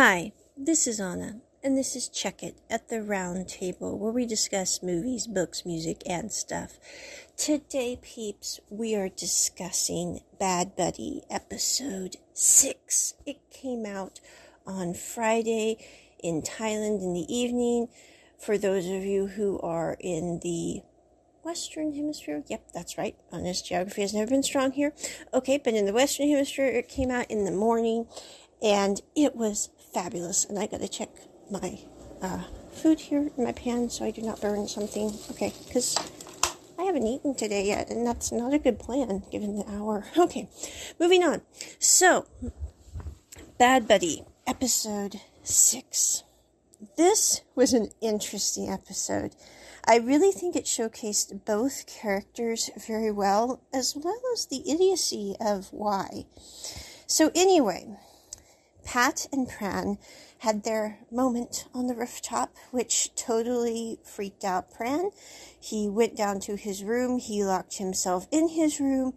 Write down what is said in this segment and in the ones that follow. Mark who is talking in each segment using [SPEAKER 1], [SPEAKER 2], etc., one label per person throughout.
[SPEAKER 1] Hi, this is Anna, and this is Check It at the Round Table, where we discuss movies, books, music, and stuff. Today, peeps, we are discussing Bad Buddy episode 6. It came out on Friday in Thailand in the evening. For those of you who are in the Western Hemisphere. Yep, that's right. Honest geography has never been strong here. Okay, but in the Western Hemisphere, it came out in the morning and it was fabulous. And I got to check my uh, food here in my pan so I do not burn something. Okay, because I haven't eaten today yet, and that's not a good plan given the hour. Okay, moving on. So, Bad Buddy, episode six. This was an interesting episode. I really think it showcased both characters very well, as well as the idiocy of why. So, anyway, Pat and Pran had their moment on the rooftop, which totally freaked out Pran. He went down to his room, he locked himself in his room.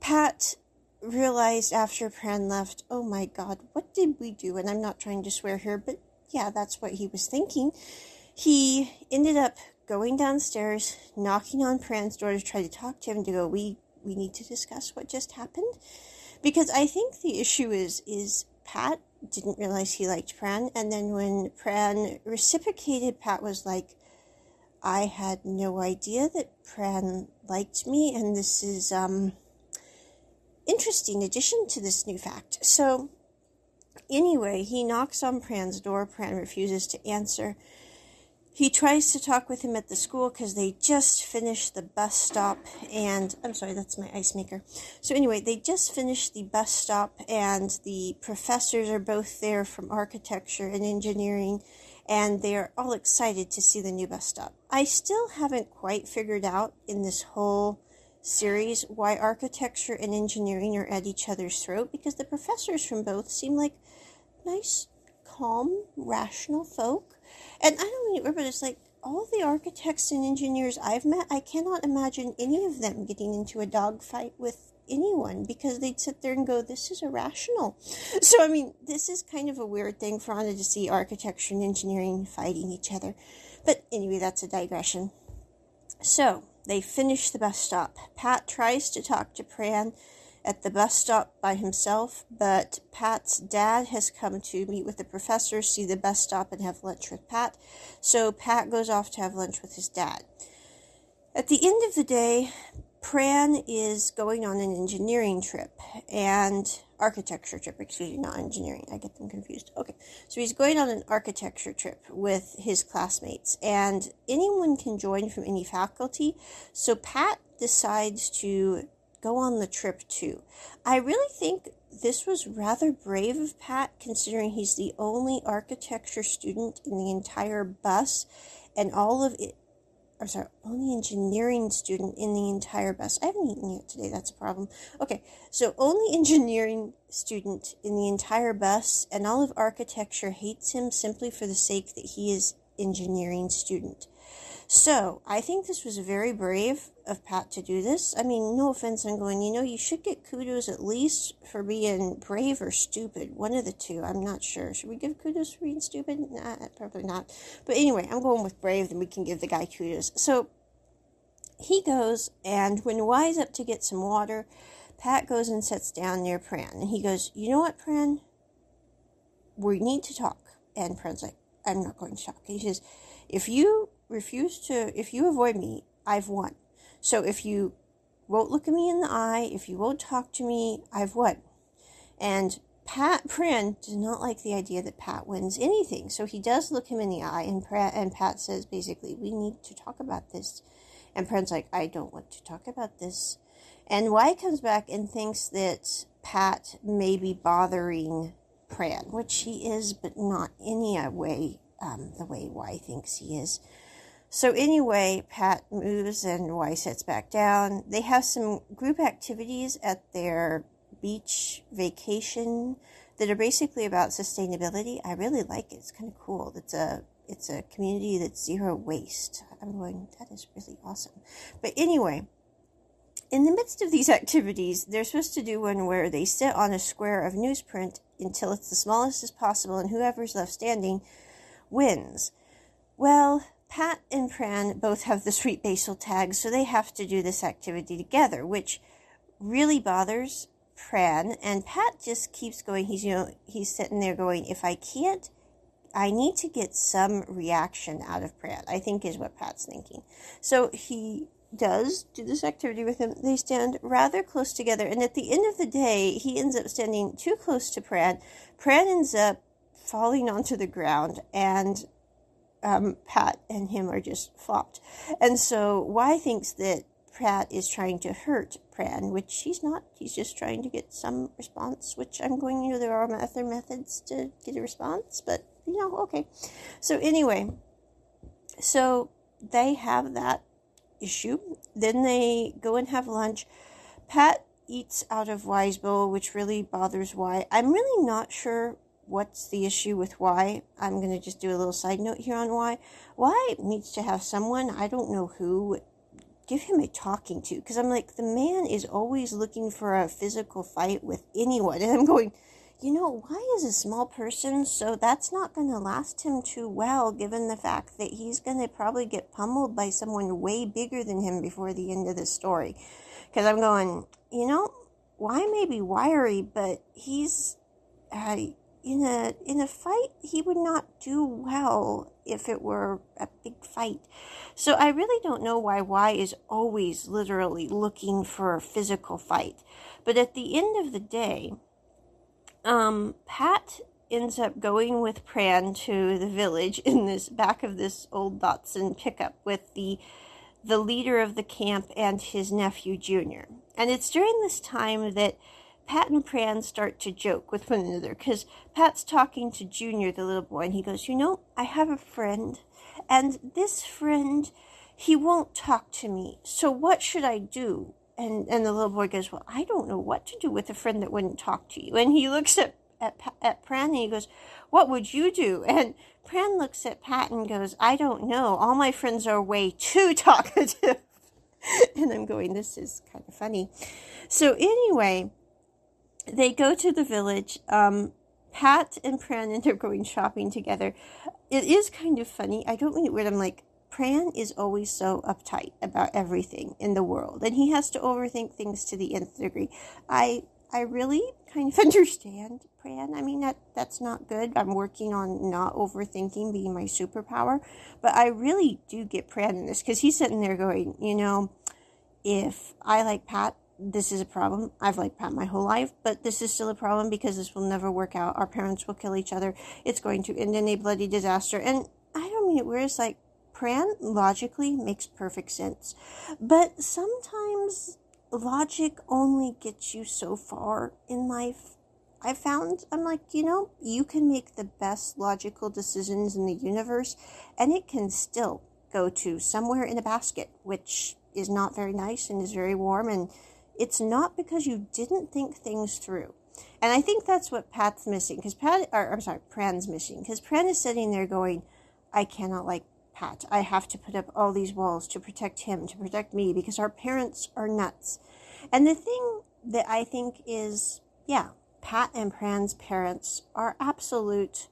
[SPEAKER 1] Pat realized after Pran left, oh my god, what did we do? And I'm not trying to swear here, but yeah, that's what he was thinking. He ended up going downstairs, knocking on Pran's door to try to talk to him to go, we, we need to discuss what just happened. Because I think the issue is, is Pat didn't realize he liked Pran. And then when Pran reciprocated, Pat was like, I had no idea that Pran liked me. And this is, um, interesting addition to this new fact. So, anyway, he knocks on Pran's door. Pran refuses to answer. He tries to talk with him at the school because they just finished the bus stop, and I'm sorry, that's my ice maker. So, anyway, they just finished the bus stop, and the professors are both there from architecture and engineering, and they're all excited to see the new bus stop. I still haven't quite figured out in this whole series why architecture and engineering are at each other's throat because the professors from both seem like nice, calm, rational folk and I don't mean but it's like all the architects and engineers I've met, I cannot imagine any of them getting into a dogfight with anyone because they'd sit there and go, This is irrational. So, I mean, this is kind of a weird thing for Anna to see architecture and engineering fighting each other. But anyway, that's a digression. So, they finish the bus stop. Pat tries to talk to Pran at the bus stop by himself, but Pat's dad has come to meet with the professor, see the bus stop, and have lunch with Pat. So Pat goes off to have lunch with his dad. At the end of the day, Pran is going on an engineering trip and architecture trip, excuse me, not engineering. I get them confused. Okay. So he's going on an architecture trip with his classmates and anyone can join from any faculty. So Pat decides to go on the trip too. I really think this was rather brave of Pat considering he's the only architecture student in the entire bus and all of it I'm sorry, only engineering student in the entire bus. I haven't eaten yet today, that's a problem. Okay, so only engineering student in the entire bus and all of architecture hates him simply for the sake that he is engineering student. So I think this was very brave of Pat to do this. I mean, no offense, I'm going, you know, you should get kudos at least for being brave or stupid. One of the two. I'm not sure. Should we give kudos for being stupid? Nah, probably not. But anyway, I'm going with brave, then we can give the guy kudos. So he goes, and when Y's up to get some water, Pat goes and sits down near Pran. And he goes, You know what, Pran? We need to talk. And Pran's like, I'm not going to talk. He says, If you refuse to, if you avoid me, I've won. So if you won't look at me in the eye, if you won't talk to me, I've won. And Pat Pran does not like the idea that Pat wins anything. So he does look him in the eye, and Pat, and Pat says basically, "We need to talk about this." And Pran's like, "I don't want to talk about this." And Y comes back and thinks that Pat may be bothering Pran, which he is, but not any way um, the way Y thinks he is. So anyway, Pat moves and Y sits back down. They have some group activities at their beach vacation that are basically about sustainability. I really like it. It's kind of cool. It's a it's a community that's zero waste. I'm going, that is really awesome. But anyway, in the midst of these activities, they're supposed to do one where they sit on a square of newsprint until it's the smallest as possible, and whoever's left standing wins. Well, Pat and Pran both have the sweet basil tag, so they have to do this activity together, which really bothers Pran. And Pat just keeps going. He's you know he's sitting there going, if I can't, I need to get some reaction out of Pran. I think is what Pat's thinking. So he does do this activity with him. They stand rather close together, and at the end of the day, he ends up standing too close to Pran. Pran ends up falling onto the ground, and um, Pat and him are just flopped. And so Y thinks that Pat is trying to hurt Pran, which he's not. He's just trying to get some response, which I'm going, know, there are other methods to get a response, but, you know, okay. So, anyway, so they have that issue. Then they go and have lunch. Pat eats out of Y's bowl, which really bothers Y. I'm really not sure what's the issue with Y. I'm going to just do a little side note here on why. Y needs to have someone, I don't know who, give him a talking to. Because I'm like, the man is always looking for a physical fight with anyone. And I'm going, you know, Y is a small person, so that's not going to last him too well, given the fact that he's going to probably get pummeled by someone way bigger than him before the end of the story. Because I'm going, you know, Y may be wiry, but he's. Uh, in a in a fight he would not do well if it were a big fight. So I really don't know why Y is always literally looking for a physical fight. But at the end of the day, um, Pat ends up going with Pran to the village in this back of this old Datsun pickup with the the leader of the camp and his nephew Junior. And it's during this time that Pat and Pran start to joke with one another because Pat's talking to Junior, the little boy, and he goes, You know, I have a friend, and this friend, he won't talk to me. So what should I do? And, and the little boy goes, Well, I don't know what to do with a friend that wouldn't talk to you. And he looks at, at, at Pran and he goes, What would you do? And Pran looks at Pat and goes, I don't know. All my friends are way too talkative. and I'm going, This is kind of funny. So, anyway, they go to the village. Um, Pat and Pran end up going shopping together. It is kind of funny. I don't mean it weird. I'm like, Pran is always so uptight about everything in the world, and he has to overthink things to the nth degree. I I really kind of understand Pran. I mean that that's not good. I'm working on not overthinking being my superpower, but I really do get Pran in this because he's sitting there going, you know, if I like Pat, this is a problem. I've liked Pat my whole life, but this is still a problem because this will never work out. Our parents will kill each other. It's going to end in a bloody disaster. And I don't mean it where it's like Pran logically makes perfect sense. But sometimes logic only gets you so far in life. I found, I'm like, you know, you can make the best logical decisions in the universe and it can still go to somewhere in a basket, which is not very nice and is very warm and it's not because you didn't think things through. And I think that's what Pat's missing because Pat, or I'm sorry, Pran's missing because Pran is sitting there going, I cannot like Pat. I have to put up all these walls to protect him, to protect me because our parents are nuts. And the thing that I think is, yeah, Pat and Pran's parents are absolute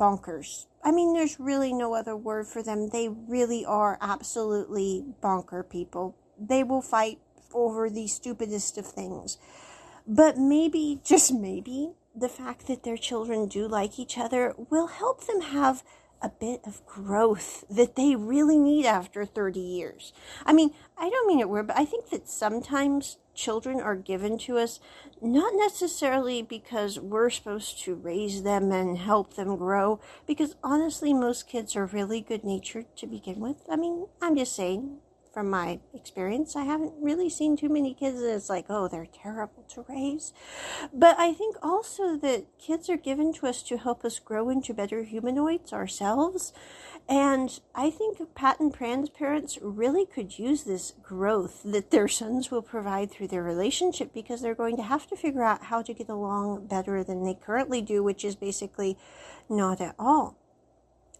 [SPEAKER 1] bonkers. I mean, there's really no other word for them. They really are absolutely bonker people. They will fight over the stupidest of things. But maybe, just maybe, the fact that their children do like each other will help them have a bit of growth that they really need after 30 years. I mean, I don't mean it weird, but I think that sometimes children are given to us not necessarily because we're supposed to raise them and help them grow, because honestly, most kids are really good natured to begin with. I mean, I'm just saying, from my experience, I haven't really seen too many kids it's like, oh, they're terrible to raise. But I think also that kids are given to us to help us grow into better humanoids ourselves. And I think Pat and Pran's parents really could use this growth that their sons will provide through their relationship because they're going to have to figure out how to get along better than they currently do, which is basically not at all.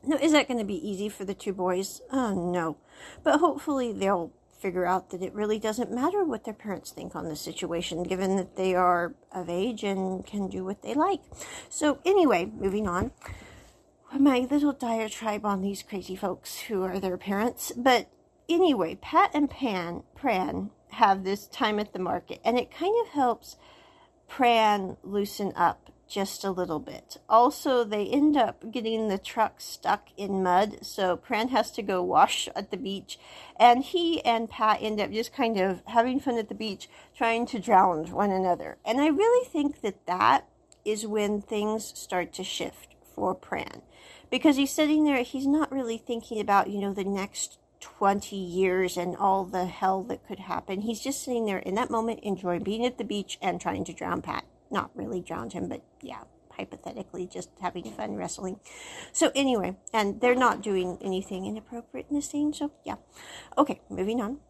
[SPEAKER 1] Now, is that going to be easy for the two boys? Oh, no. But hopefully they'll figure out that it really doesn't matter what their parents think on the situation, given that they are of age and can do what they like. So, anyway, moving on. My little diatribe on these crazy folks who are their parents. But anyway, Pat and Pan, Pran have this time at the market, and it kind of helps Pran loosen up just a little bit. Also, they end up getting the truck stuck in mud, so Pran has to go wash at the beach, and he and Pat end up just kind of having fun at the beach, trying to drown one another. And I really think that that is when things start to shift for Pran, because he's sitting there, he's not really thinking about, you know, the next 20 years and all the hell that could happen. He's just sitting there in that moment, enjoying being at the beach and trying to drown Pat not really drowned him, but yeah, hypothetically just having fun wrestling. So anyway, and they're not doing anything inappropriate in the scene, so yeah. Okay, moving on.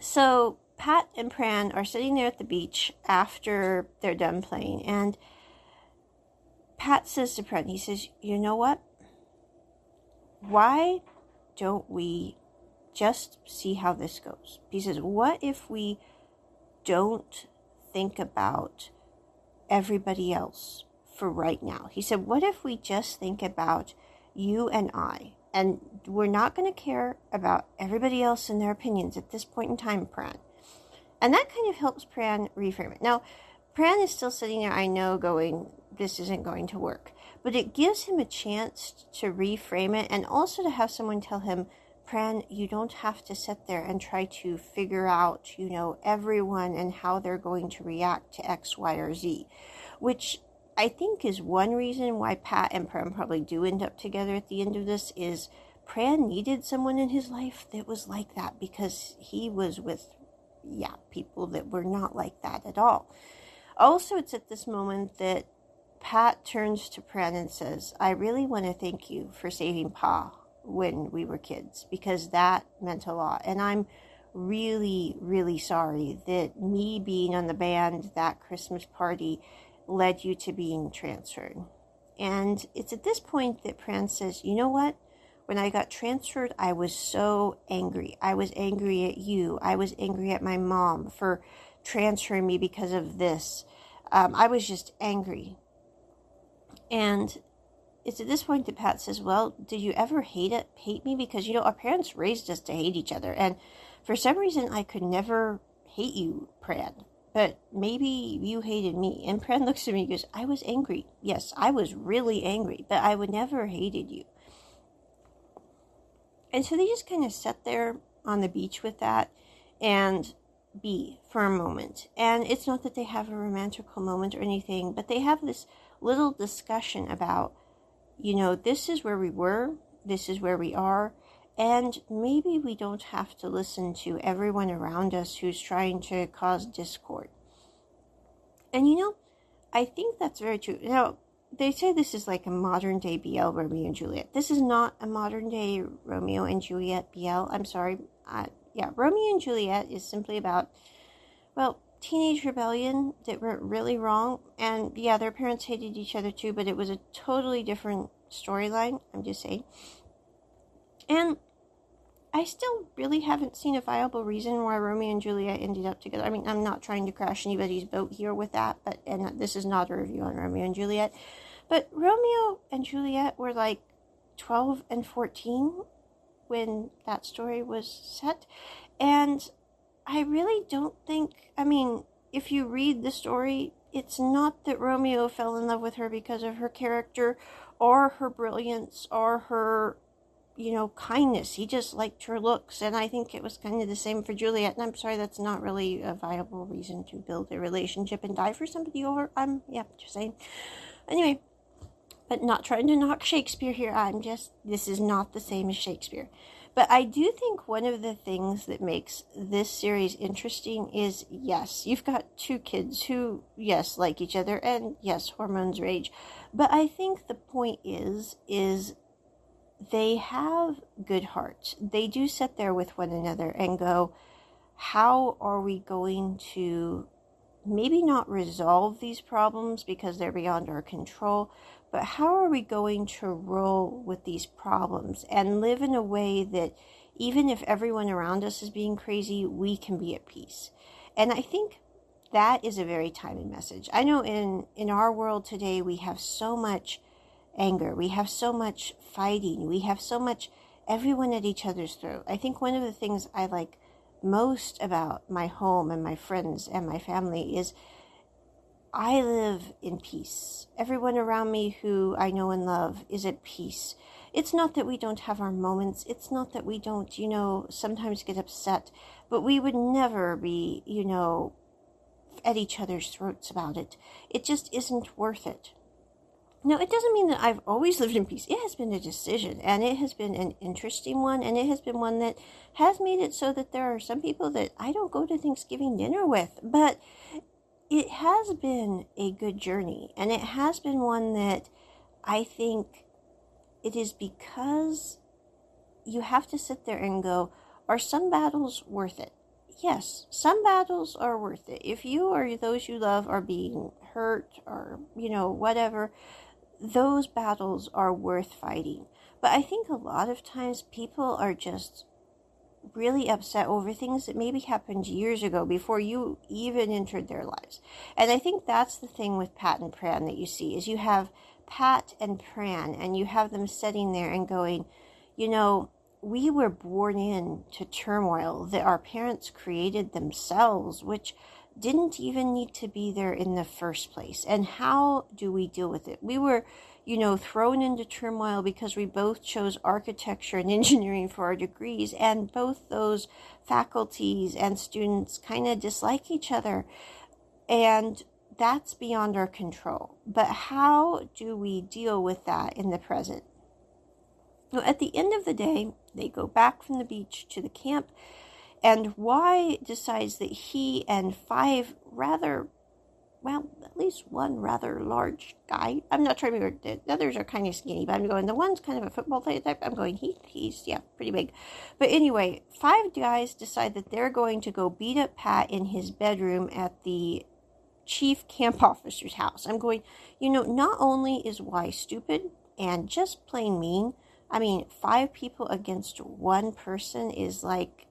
[SPEAKER 1] So Pat and Pran are sitting there at the beach after they're done playing, and Pat says to Pran, he says, You know what? Why don't we just see how this goes? He says, What if we don't think about everybody else for right now. He said, What if we just think about you and I? And we're not going to care about everybody else and their opinions at this point in time, Pran. And that kind of helps Pran reframe it. Now, Pran is still sitting there, I know, going, This isn't going to work. But it gives him a chance to reframe it and also to have someone tell him, Pran, you don't have to sit there and try to figure out, you know, everyone and how they're going to react to X, Y, or Z, which I think is one reason why Pat and Pran probably do end up together at the end of this is Pran needed someone in his life that was like that because he was with, yeah, people that were not like that at all. Also, it's at this moment that Pat turns to Pran and says, I really want to thank you for saving Pa when we were kids because that meant a lot. And I'm really, really sorry that me being on the band that Christmas party led you to being transferred. And it's at this point that Pran says, You know what? When I got transferred, I was so angry. I was angry at you. I was angry at my mom for transferring me because of this. Um, I was just angry. And it's at this point that Pat says, "Well, did you ever hate it, hate me? Because you know our parents raised us to hate each other, and for some reason I could never hate you, Pran. But maybe you hated me." And Pran looks at me and goes, "I was angry. Yes, I was really angry, but I would never hated you." And so they just kind of sat there on the beach with that, and be for a moment. And it's not that they have a romantical moment or anything, but they have this little discussion about you know, this is where we were, this is where we are, and maybe we don't have to listen to everyone around us who's trying to cause discord. And you know, I think that's very true. Now, they say this is like a modern day BL Romeo and Juliet. This is not a modern day Romeo and Juliet BL. I'm sorry. Uh, yeah, Romeo and Juliet is simply about, well, teenage rebellion that went really wrong. And yeah, their parents hated each other too, but it was a totally different storyline. I'm just saying. And I still really haven't seen a viable reason why Romeo and Juliet ended up together. I mean, I'm not trying to crash anybody's boat here with that, but and this is not a review on Romeo and Juliet. But Romeo and Juliet were like 12 and 14 when that story was set. And I really don't think, I mean, if you read the story, it's not that Romeo fell in love with her because of her character or her brilliance or her, you know, kindness. He just liked her looks. And I think it was kind of the same for Juliet. And I'm sorry, that's not really a viable reason to build a relationship and die for somebody over. I'm, yeah, just saying. Anyway, but not trying to knock Shakespeare here. I'm just, this is not the same as Shakespeare. But I do think one of the things that makes this series interesting is yes, you've got two kids who, yes, like each other, and yes, hormones rage. But I think the point is, is they have good hearts. They do sit there with one another and go, how are we going to maybe not resolve these problems because they're beyond our control, but how are we going to roll with these problems and live in a way that even if everyone around us is being crazy, we can be at peace. And I think that is a very timely message. I know in in our world today we have so much anger, we have so much fighting, we have so much everyone at each other's throat. I think one of the things I like most about my home and my friends and my family is I live in peace. Everyone around me who I know and love is at peace. It's not that we don't have our moments. It's not that we don't, you know, sometimes get upset, but we would never be, you know, at each other's throats about it. It just isn't worth it. Now, it doesn't mean that I've always lived in peace. It has been a decision, and it has been an interesting one, and it has been one that has made it so that there are some people that I don't go to Thanksgiving dinner with. But it has been a good journey, and it has been one that I think it is because you have to sit there and go, are some battles worth it? Yes, some battles are worth it. If you or those you love are being hurt or, you know, whatever, those battles are worth fighting. But I think a lot of times people are just really upset over things that maybe happened years ago before you even entered their lives. And I think that's the thing with Pat and Pran that you see is you have Pat and Pran and you have them sitting there and going, you know, we were born into turmoil that our parents created themselves, which didn't even need to be there in the first place. And how do we deal with it? We were, you know, thrown into turmoil because we both chose architecture and engineering for our degrees, and both those faculties and students kind of dislike each other. And that's beyond our control. But how do we deal with that in the present? Now, at the end of the day, they go back from the beach to the camp and Y decides that he and five rather, well, at least one rather large guy. I'm not trying to be, the others are kind of skinny, but I'm going, the one's kind of a football player type. I'm going, he, he's, yeah, pretty big. But anyway, five guys decide that they're going to go beat up Pat in his bedroom at the chief camp officer's house. I'm going, you know, not only is Y stupid and just plain mean, I mean, five people against one person is like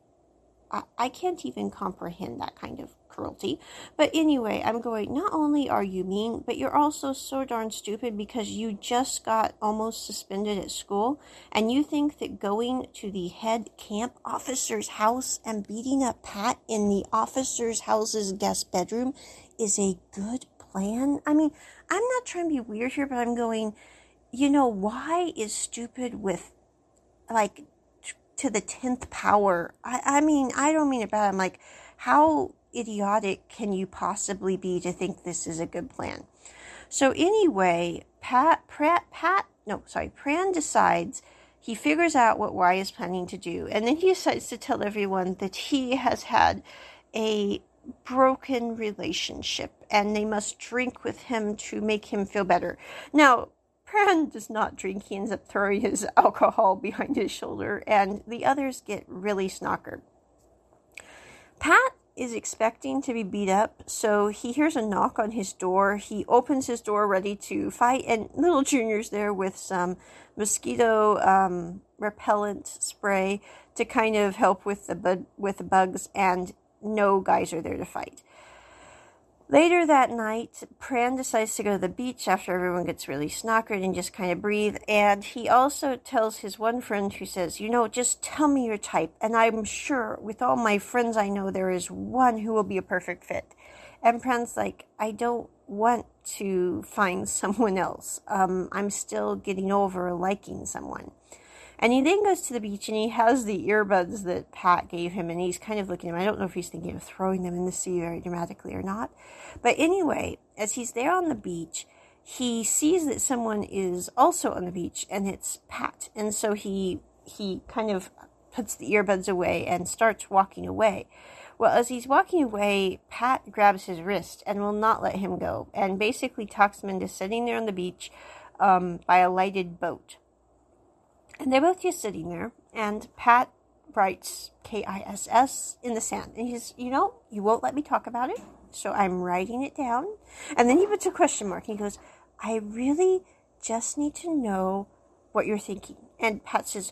[SPEAKER 1] I, I can't even comprehend that kind of cruelty. But anyway, I'm going, not only are you mean, but you're also so darn stupid because you just got almost suspended at school and you think that going to the head camp officer's house and beating up Pat in the officer's house's guest bedroom is a good plan? I mean, I'm not trying to be weird here, but I'm going, you know, Y is stupid with like to the 10th power. I, I mean, I don't mean it bad. I'm like, how idiotic can you possibly be to think this is a good plan? So anyway, Pat, Pratt, Pat, no, sorry, Pran decides he figures out what Y is planning to do, and then he decides to tell everyone that he has had a broken relationship and they must drink with him to make him feel better. Now, Pran does not drink. He ends up throwing his alcohol behind his shoulder, and the others get really snockered. Pat is expecting to be beat up, so he hears a knock on his door. He opens his door ready to fight, and little Junior's there with some mosquito um, repellent spray to kind of help with the bu- with the bugs, and no guys are there to fight. Later that night, Pran decides to go to the beach after everyone gets really snockered and just kind of breathe. And he also tells his one friend who says, You know, just tell me your type. And I'm sure with all my friends I know, there is one who will be a perfect fit. And Pran's like, I don't want to find someone else. Um, I'm still getting over liking someone. And he then goes to the beach and he has the earbuds that Pat gave him and he's kind of looking at them. I don't know if he's thinking of throwing them in the sea very dramatically or not. But anyway, as he's there on the beach, he sees that someone is also on the beach and it's Pat. And so he he kind of puts the earbuds away and starts walking away. Well, as he's walking away, Pat grabs his wrist and will not let him go and basically talks him into sitting there on the beach um, by a lighted boat. And they're both just sitting there, and Pat writes K I S S in the sand. And he's, you know, you won't let me talk about it, so I'm writing it down. And then he puts a question mark. And he goes, I really just need to know what you're thinking. And Pat says,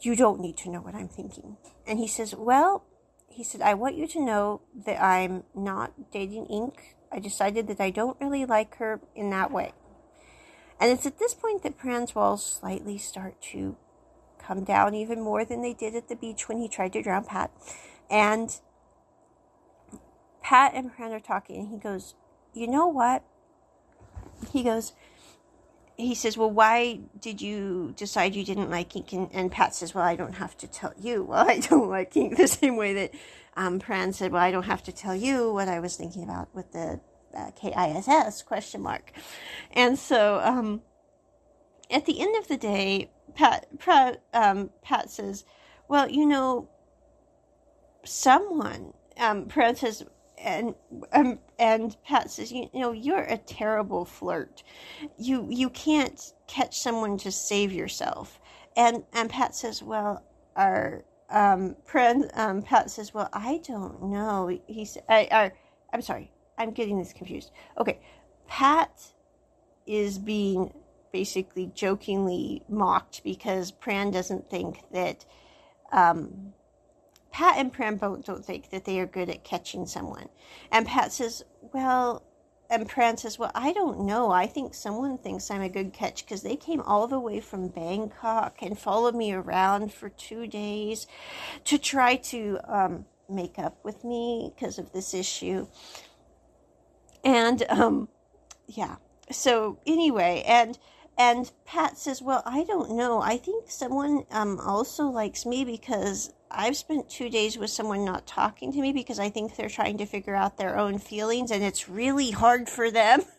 [SPEAKER 1] you don't need to know what I'm thinking. And he says, Well, he said, I want you to know that I'm not dating Ink. I decided that I don't really like her in that way. And it's at this point that Pran's walls slightly start to come down even more than they did at the beach when he tried to drown Pat. And Pat and Pran are talking, and he goes, You know what? He goes, he says, Well, why did you decide you didn't like ink? And, and, Pat says, Well, I don't have to tell you. Well, I don't like ink the same way that um, Pran said, Well, I don't have to tell you what I was thinking about with the uh, K-I-S-S question mark. And so um, at the end of the day, Pat, um, Pat says, Well, you know, someone, um, and um, and Pat says, you, you know, you're a terrible flirt. You you can't catch someone to save yourself. And and Pat says, well, our um, friend um, Pat says, well, I don't know. He said, I, I I'm sorry, I'm getting this confused. Okay, Pat is being basically jokingly mocked because Pran doesn't think that um, Pat and Pran both don't think that they are good at catching someone. And Pat says, Well, and Pran says, Well, I don't know. I think someone thinks I'm a good catch because they came all the way from Bangkok and followed me around for two days to try to um, make up with me because of this issue. And, um, yeah. So, anyway, and and Pat says, Well, I don't know. I think someone um, also likes me because I've spent two days with someone not talking to me because I think they're trying to figure out their own feelings and it's really hard for them.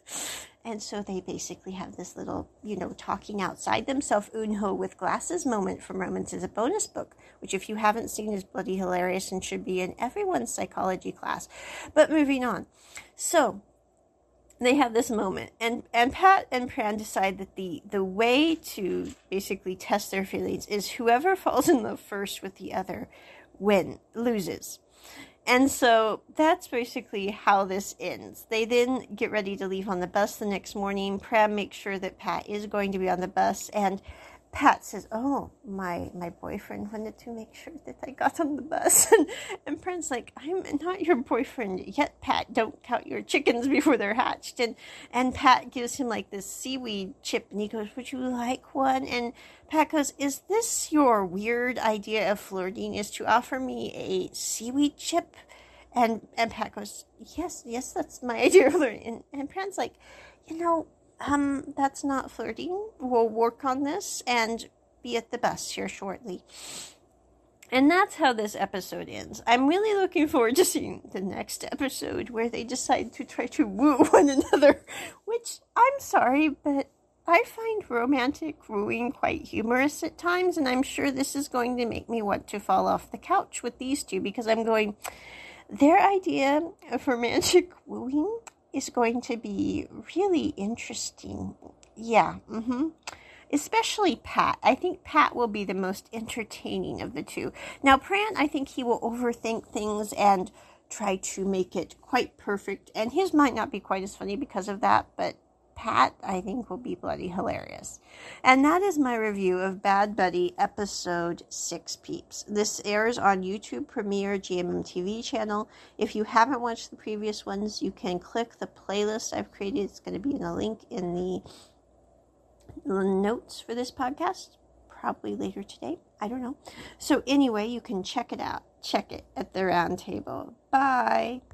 [SPEAKER 1] And so they basically have this little, you know, talking outside themselves, Eun-ho with glasses moment from Romance is a bonus book, which if you haven't seen is bloody hilarious and should be in everyone's psychology class. But moving on. So they have this moment and and pat and pran decide that the the way to basically test their feelings is whoever falls in love first with the other win loses and so that's basically how this ends. They then get ready to leave on the bus the next morning. Pran makes sure that Pat is going to be on the bus, and Pat says, "Oh, my my boyfriend wanted to make sure that I got on the bus," and and Pran's like, "I'm not your boyfriend yet, Pat. Don't count your chickens before they're hatched." And and Pat gives him like this seaweed chip, and he goes, "Would you like one?" And Pat goes, "Is this your weird idea of flirting? Is to offer me a seaweed chip?" And and Pat goes, "Yes, yes, that's my idea of flirting." And and Pran's like, "You know." Um, that's not flirting. We'll work on this and be at the bus here shortly. And that's how this episode ends. I'm really looking forward to seeing the next episode where they decide to try to woo one another, which I'm sorry, but I find romantic wooing quite humorous at times, and I'm sure this is going to make me want to fall off the couch with these two because I'm going, their idea of romantic wooing is going to be really interesting. Yeah, mm-hmm. Especially Pat. I think Pat will be the most entertaining of the two. Now, Pran, I think he will overthink things and try to make it quite perfect. And his might not be quite as funny because of that, but Pat, I think, will be bloody hilarious. And that is my review of Bad Buddy episode 6 Peeps. This airs on YouTube Premiere GMMTV channel. If you haven't watched the previous ones, you can click the playlist I've created. It's going to be in a link in the notes for this podcast, probably later today. I don't know. So, anyway, you can check it out. Check it at the round table. Bye.